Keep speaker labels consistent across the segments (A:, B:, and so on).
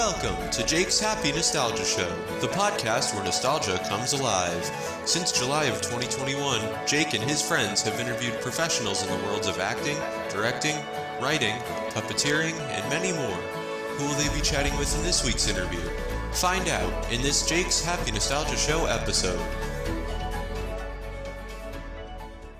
A: Welcome to Jake's Happy Nostalgia Show, the podcast where nostalgia comes alive. Since July of 2021, Jake and his friends have interviewed professionals in the worlds of acting, directing, writing, puppeteering, and many more. Who will they be chatting with in this week's interview? Find out in this Jake's Happy Nostalgia Show episode.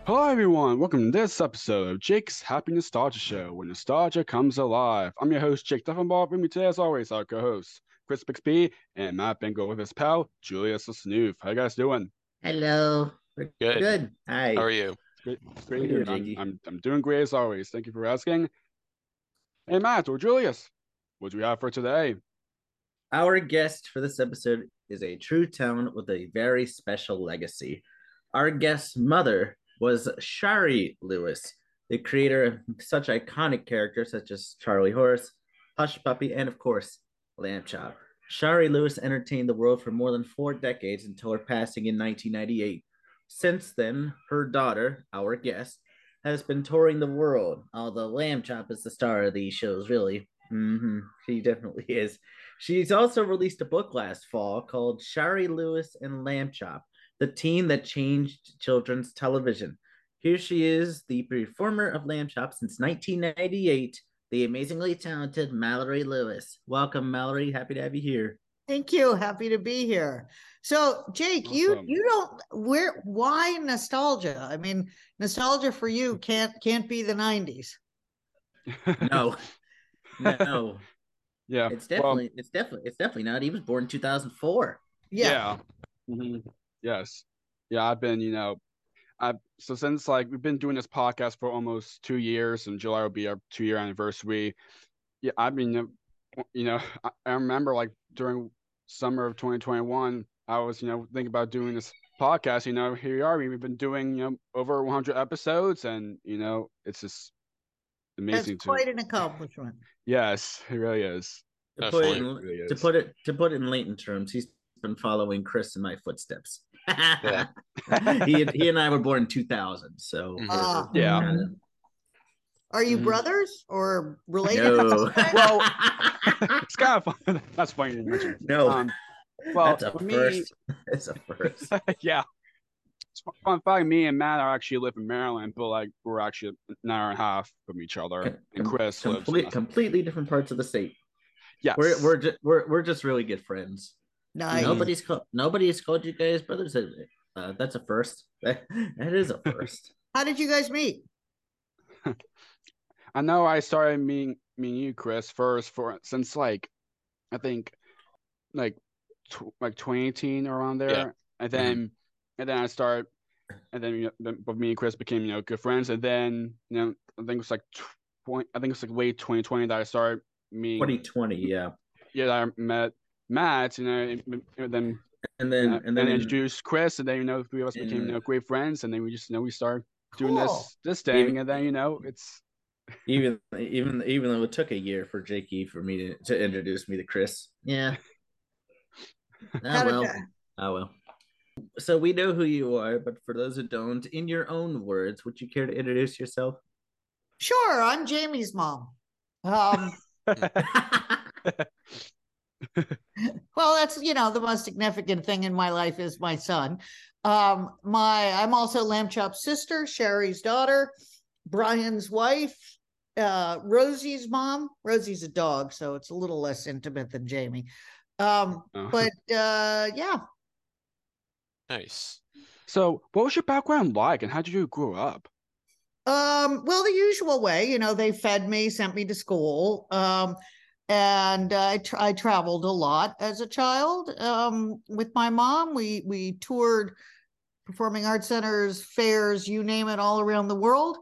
B: Hello, everyone. Welcome to this episode of Jake's Happy Nostalgia Show, where nostalgia comes alive. I'm your host, Jake Duffenball. With me today, as always, our co-hosts, Chris Bixby and Matt Bingo with his pal, Julius the Snoof. How you guys doing?
C: Hello. We're
A: Good.
C: Good. Hi.
A: How are you?
B: It's great, it's great
C: How
B: to
C: you
B: I'm, I'm, I'm doing great as always. Thank you for asking. Hey, Matt or Julius, what do we have for today?
C: Our guest for this episode is a true town with a very special legacy. Our guest's mother was Shari Lewis, the creator of such iconic characters such as Charlie Horse, Hush Puppy, and of course, Lamb Chop. Shari Lewis entertained the world for more than four decades until her passing in 1998. Since then, her daughter, our guest, has been touring the world, although Lamb Chop is the star of these shows, really. hmm She definitely is. She's also released a book last fall called Shari Lewis and Lamb Chop, the team that changed children's television. Here she is, the performer of Lamb Chop since 1998, the amazingly talented Mallory Lewis. Welcome, Mallory. Happy to have you here.
D: Thank you. Happy to be here. So, Jake, you
B: Awesome.
D: you don't where why nostalgia? I mean, nostalgia for you can't can't be the 90s.
C: No, no,
B: yeah.
C: it's
B: well,
C: definitely, it's definitely, it's definitely not. He was born in 2004.
D: Yeah.
B: Mhm. Yes. Yeah, I've been, you know, I so since like we've been doing this podcast for almost two years, and July will be our two year anniversary. Yeah, I mean, uh, you know, you know, I, I remember like during summer of 2021, I was, you know, thinking about doing this podcast. You know, here we are. We've been doing, you know, over 100 episodes, and you know, it's just
D: That's
B: amazing to.
D: quite an accomplishment.
B: Yes, it really is.
C: To put, it in,
B: It really
C: to
B: is.
C: put it to put it in Leighton terms, he's been following Chris in my footsteps.
A: Yeah.
C: he and, he and I were born in 2000, so.
D: Ah.
B: Yeah.
C: kinda-
D: Are you
C: Mhm.
D: brothers or related?
C: no,
B: Well, it's kind of fun. That's funny to mention.
C: no,
B: Um, well,
C: that's a
B: for me,
C: first. It's a first.
B: yeah. It's fu- Fun fact: Me and Matt are actually live in Maryland, but like we're actually an hour and a half from each other. And
C: Com-
B: Chris lives.
C: Complete,
B: in-
C: completely different parts of the state.
B: yes.
C: We're we're just we're we're just really good friends.
D: Nice.
C: Nobody's called nobody's called you guys brothers. Uh, that's a first. that is a first.
D: How did you guys meet?
B: I know. I started meeting meeting you, Chris, first for since like I think like tw- like 2018 around there,
A: Yeah.
B: and then and then I started, and then you know, then both me and Chris became you know good friends, and then you know I think it was like 20, I think it's like late 2020 that I started meeting.
C: 2020, yeah.
B: yeah, I met Matt, you know, and, and then
C: And then
B: uh,
C: and then in-
B: introduced Chris, and then you know three of us became you know great friends, and then we just you know we started doing
D: Cool.
B: this this thing, and then you know it's
C: even even even though it took a year for Jakey for me to, to introduce me to Chris. Yeah.
D: How
C: Oh
D: did
C: well.
D: that-
C: Oh well. So we know who you are, but for those who don't, in your own words, would you care to introduce yourself?
D: Sure, I'm Jamie's mom. Um, well, that's you know the most significant thing in my life is my son. Um, my I'm also Lamb Chop's sister, Shari's daughter, Brian's wife, uh, Rosie's mom. Rosie's a dog, so it's a little less intimate than Jamie. Um,
B: uh,
D: but uh, yeah,
A: Nice.
B: so what was your background like, and how did you grow up?
D: Um, well, the usual way, you know, they fed me, sent me to school. Um, and I tra- I traveled a lot as a child. Um, with my mom, we we toured performing arts centers, fairs, you name it, all around the world.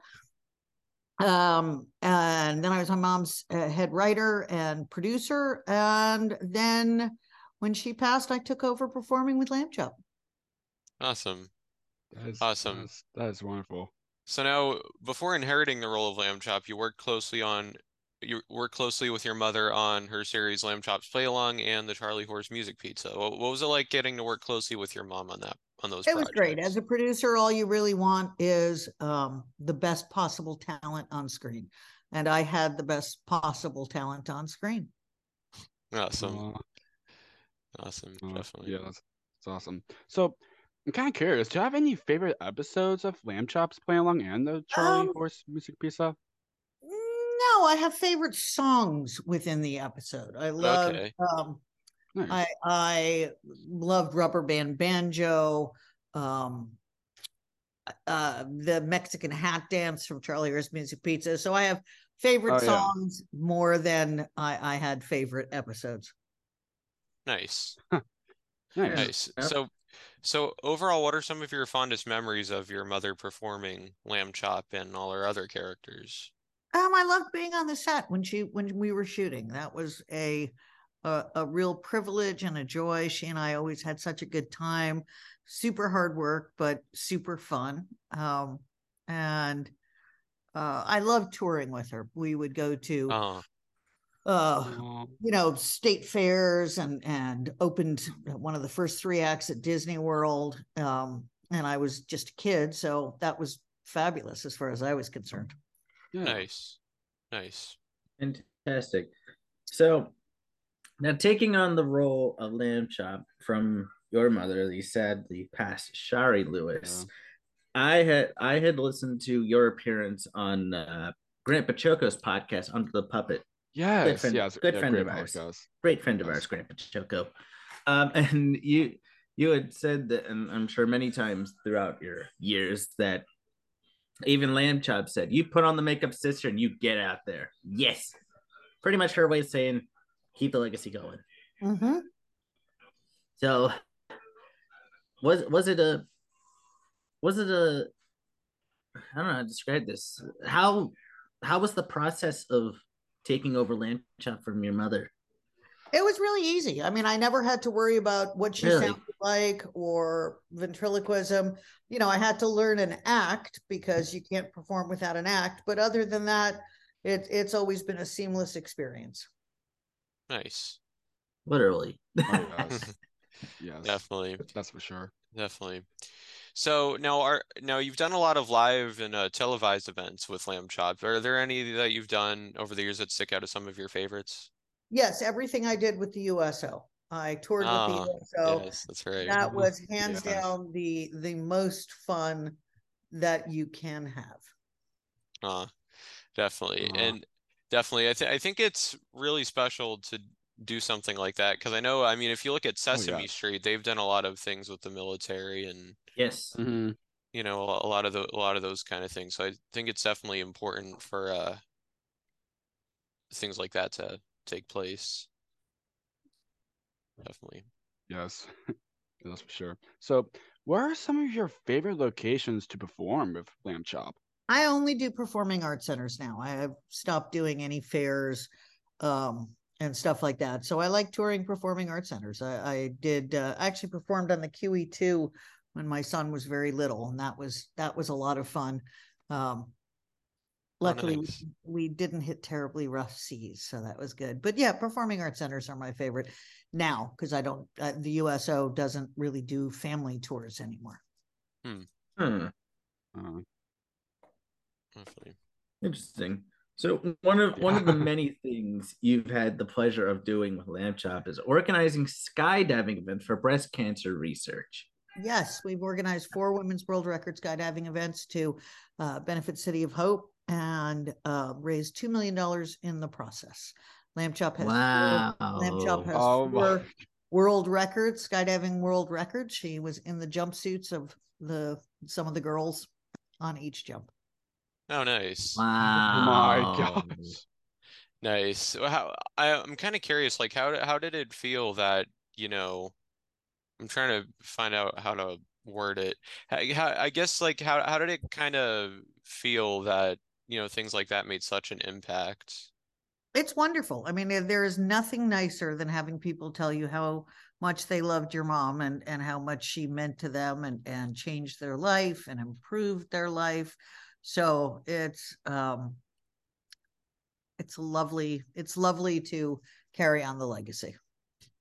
D: Um, and then I was my mom's uh, head writer and producer. And then when she passed, I took over performing with Lamb Chop.
A: Awesome.
B: That is,
A: Awesome.
B: That is, that is wonderful.
A: So now, before inheriting the role of Lamb Chop, you worked closely on you worked closely with your mother on her series Lamb Chop's Play Along and the Charlie Horse Music Pizza. What, what was it like getting to work closely with your mom on that on those
D: It was great. As a producer, all you really want is um, the best possible talent on screen. And I had the best possible talent on screen.
A: Awesome.
B: Uh,
A: Awesome.
B: uh,
A: Definitely.
B: yeah, that's, that's awesome. So I'm kind of curious. Do you have any favorite episodes of Lamb Chops Play Along and the Charlie
D: Um,
B: Horse Music Pizza?
D: No, I have favorite songs within the episode. I love
A: Okay.
D: um
B: Nice.
D: I I loved Rubber Band Banjo, um uh the Mexican hat dance from Charlie Horse Music Pizza. So I have favorite
B: Oh, yeah.
D: songs more than I I had favorite episodes.
A: Nice.
B: nice.
A: Nice.
C: Yep.
A: So, so overall, what are some of your fondest memories of your mother performing Lamb Chop and all her other characters?
D: Um, I loved being on the set when she when we were shooting. That was a a, a real privilege and a joy. She and I always had such a good time. Super hard work, but super fun. Um, and uh, I loved touring with her. We would go to
A: Oh,
D: uh, you know state fairs and and opened one of the first three acts at Disney World. Um, and I was just a kid, so that was fabulous as far as I was concerned.
B: Yeah.
A: nice. Nice.
C: Fantastic. So now taking on the role of Lamb Chop from your mother, the sadly passed Shari Lewis. I had I had listened to your appearance on uh, Grant Baciocco's podcast Under the Puppet.
B: Yes,
C: friend-
B: yes.
C: good
B: yeah,
C: friend of ours.
B: podcast.
C: Great friend of
B: Yes.
C: ours, Grant Baciocco. Um, and you you had said that, and I'm sure many times throughout your years that even Lamb Chop said, "You put on the makeup, sister, and you get out there." Yes, pretty much her way of saying, "Keep the legacy going."
D: Mm-hmm.
C: So was was it a was it a I don't know how to describe this. How how was the process of taking over Lamb Chop from your mother?
D: It was really easy. I mean, I never had to worry about what she
C: Really?
D: sounded like or ventriloquism. You know, I had to learn an act because you can't perform without an act. But other than that, it, it's always been a seamless experience.
A: Nice.
C: Literally.
B: Oh, yes. yes.
A: Definitely.
B: That's for sure.
A: Definitely. So now are now you've done a lot of live and uh, televised events with Lamb Chop. Are there any that you've done over the years that stick out as some of your favorites?
D: Yes, everything I did with the USO. I toured
A: Ah,
D: with the So
A: yes, that's right.
D: That
B: Mhm.
D: was hands
B: Yes.
D: down the the most fun that you can have.
A: Uh, definitely.
B: Uh-huh.
A: And definitely, I think I think it's really special to do something like that because I know, I mean, if you look at Sesame
B: yes.
A: Street, they've done a lot of things with the military and
C: yes.
B: Mhm.
A: you know a lot of the a lot of those kind of things. So I think it's definitely important for uh things like that to take place. Definitely.
B: Yes. That's for sure. So, where are some of your favorite locations to perform with Lamb Chop?
D: I only do performing arts centers now. I have stopped doing any fairs um, and stuff like that. So I like touring performing arts centers. I, I did uh, actually performed on the QE2 when my son was very little, and that was that was a lot of fun. Um, luckily, we-
A: nice.
D: we didn't hit terribly rough seas, so that was good. But yeah, performing arts centers are my favorite now because I don't. Uh, the USO doesn't really do family tours anymore.
C: Hmm.
B: Uh,
A: Definitely.
C: Interesting. So one of one of the many things you've had the pleasure of doing with Lamb Chop is organizing skydiving events for breast cancer research.
D: Yes, we've organized four women's world record skydiving events to uh, benefit City of Hope and uh, raised two million dollars in the process. Lamb Chop has
C: Wow.
D: four, Lamb Chop has
B: Oh my-
D: four world records, skydiving world records. She was in the jumpsuits of the some of the girls on each jump.
A: Oh, nice.
C: Wow.
B: my gosh.
A: Nice. So How I, I'm kind of curious, like how how did it feel that, you know, I'm trying to find out how to word it. How, how, I guess like how how did it kind of feel that, you know, things like that made such an impact?
D: It's wonderful. I mean, there- there is nothing nicer than having people tell you how much they loved your mom and and how much she meant to them and and changed their life and improved their life. So it's um it's lovely. It's lovely to carry on the legacy.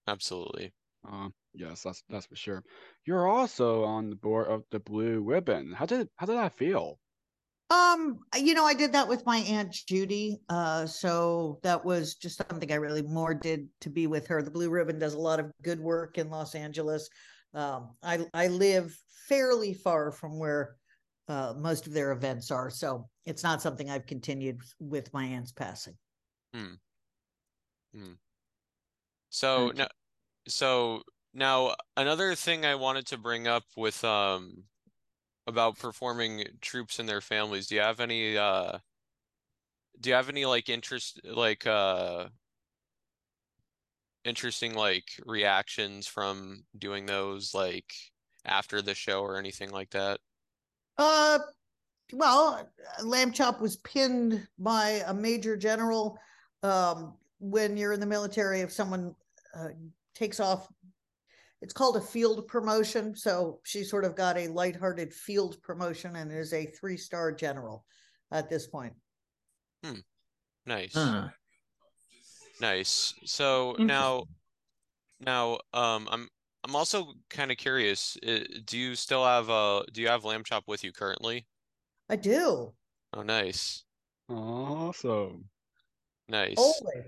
A: Absolutely.
B: Uh, yes, that's that's for sure. You're also on the board of the Blue Ribbon. How did how did that feel?
D: Um, you know, I did that with my aunt Judy. Uh, so that was just something I really more did to be with her. The Blue Ribbon does a lot of good work in Los Angeles. Um, I I live fairly far from where uh, most of their events are, so it's not something I've continued with my aunt's passing.
A: Hmm.
C: Hmm.
A: So now, so now another thing I wanted to bring up with um about performing troops and their families. Do you have any uh do you have any like interest like uh interesting like reactions from doing those like after the show or anything like that?
D: Uh, well, lamb chop was pinned by a major general. Um, when you're in the military, if someone uh, takes off, it's called a field promotion. So she sort of got a lighthearted field promotion and is a three star general at this point. Hmm.
A: Nice.
C: Huh.
A: Nice. So now, now, um, I'm I'm also kind of curious. uh, Do you still have uh do you have lamb chop with you currently?
D: I do.
A: Oh, nice.
B: Awesome.
A: Nice.
D: Only.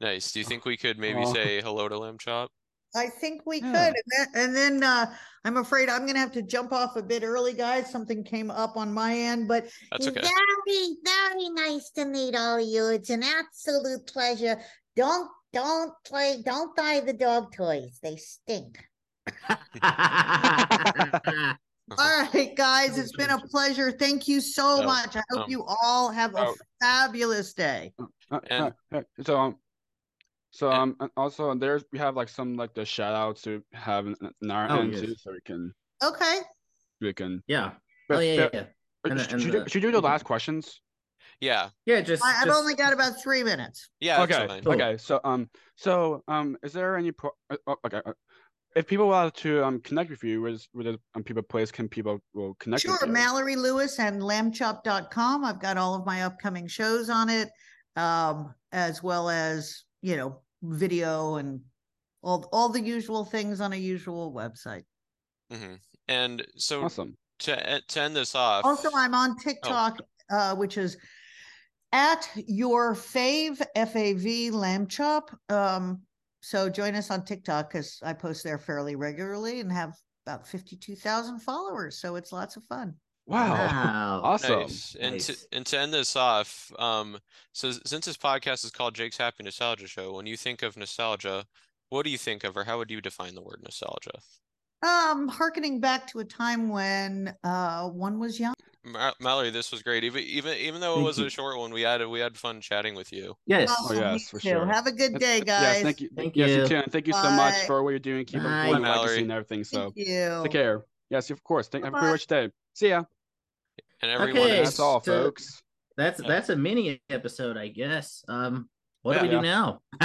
A: Nice. Do you think we could maybe
B: Aw.
A: say hello to lamb chop?
D: I think we
B: Yeah.
D: could. And then, and then uh, I'm afraid I'm going to have to jump off a bit early, guys. Something came up on my end, but
A: That's okay.
E: Very, very nice to meet all of you. It's an absolute pleasure. Don't, don't play, don't buy the dog toys. They stink.
D: All right, guys, it's been a pleasure. Thank you so
A: Oh,
D: much. I hope
A: um,
D: you all have a
B: oh.
D: fabulous day.
B: Uh,
A: And-
B: uh, uh, so um, so um, and also there's we have like some like the shout outs to have in, in our
C: Oh,
B: end
C: yes.
B: too, so we can
D: Okay.
B: we can.
C: yeah.
B: But,
C: Oh yeah, yeah, yeah.
B: uh,
C: And the-
B: should,
C: and
B: should, you-
C: the-
B: should you do the last questions?
A: Yeah.
C: Yeah, just,
D: I, I've
C: just-
D: only got about three minutes.
A: Yeah, that's
B: okay,
A: fine.
C: Cool.
B: okay. So um, so um, is there any pro? uh, oh, okay, uh, if people want to um connect with you, where's where the um, people place can people will connect
D: Sure,
B: with you?
D: Mallory Lewis and lambchop.com. I've got all of my upcoming shows on it, um, as well as, you know, video and all all the usual things on a usual website.
A: hmm And so
B: Awesome.
A: to e- to end this off,
D: Also, I'm on TikTok, uh, which is at your fave F A V lamb chop. Um, so join us on TikTok because I post there fairly regularly and have about fifty-two thousand followers. So it's lots of fun.
B: Wow.
C: Wow.
B: Awesome.
A: Nice. And to and to end this off, um, so since this podcast is called Jake's Happy Nostalgia Show, when you think of nostalgia, what do you think of, or how would you define the word nostalgia?
D: Um, harkening back to a time when uh one was young.
A: Ma- Mallory, this was great. Even even even though it was
C: you.
A: a short one, we had we had fun chatting with you.
C: Yes.
B: Oh,
D: me
B: yes, for
D: too.
B: sure.
D: Have a good
B: Yes,
D: day,
B: yes,
D: guys.
B: thank you.
C: Thank
B: yes,
C: you.
B: too. And thank you so much for what you're doing. Keep
C: Bye.
B: upholding
A: Bye,
B: legacy and everything. So
D: Thank you.
B: take care. Yes, of course. Thank, have a
D: Bye-bye.
B: great rich day. See ya.
A: And everyone
C: Okay,
A: is
B: That's all,
C: so-
B: folks.
C: That's
A: Yeah.
C: that's a mini episode, I guess. Um, what
A: Yeah.
C: do we do now?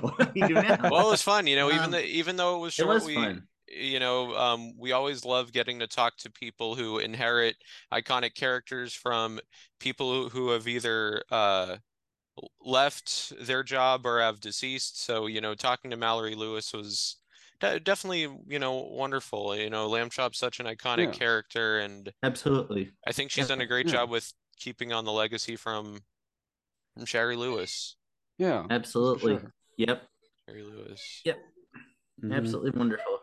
C: what do we do now?
A: well, it was fun, you know, even
C: Um,
A: though even though it was short,
C: it
A: short,
C: was
A: we
C: fun.
A: you know, um, we always love getting to talk to people who inherit iconic characters from people who, who have either uh, left their job or have deceased. So, you know, talking to Mallory Lewis was de definitely, you know, wonderful. You know, Lamb Chop's such an iconic
B: Yeah.
A: character, and
C: Absolutely.
A: I think she's
C: Yeah,
A: done a great
B: yeah.
A: job with keeping on the legacy from from Shari Lewis.
B: Yeah.
C: Absolutely.
B: sure.
C: Yep.
A: Shari Lewis.
C: Yep.
B: Mhm.
C: Absolutely wonderful.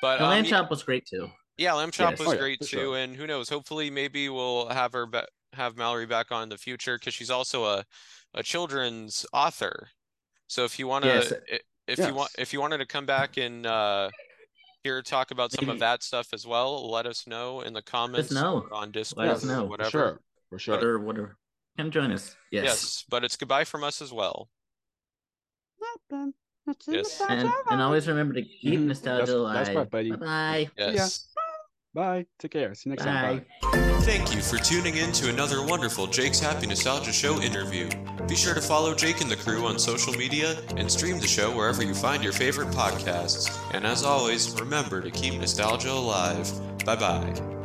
A: But um,
C: lamb
A: y-
C: chop was great too.
A: Yeah, Lamb Chop
C: Yes.
A: was
B: Oh, yeah,
A: great too,
B: sure.
A: and who knows? Hopefully, maybe we'll have her ba have Mallory back on in the future because she's also a a children's author. So if you want to,
C: Yes.
A: If you want, if you wanted to come back and uh, hear talk about some of that stuff as well, let us know in the comments
C: know.
A: or on Discord
C: Let us know. For
B: For
A: whatever.
B: sure. For sure.
C: Whatever, whatever. Come join us. Yes.
A: Yes, but it's goodbye from us as well. Yes.
C: And and always remember to keep
B: Mhm.
C: nostalgia alive.
B: that's right, buddy.
C: Bye bye.
B: ya.
A: Yes.
B: Bye. Take care. See you next time.
C: Bye.
B: Bye.
A: Thank you for tuning in to another wonderful Jake's Happy Nostalgia Show interview. Be sure to follow Jake and the crew on social media and stream the show wherever you find your favorite podcasts. And as always, remember to keep nostalgia alive. Bye bye.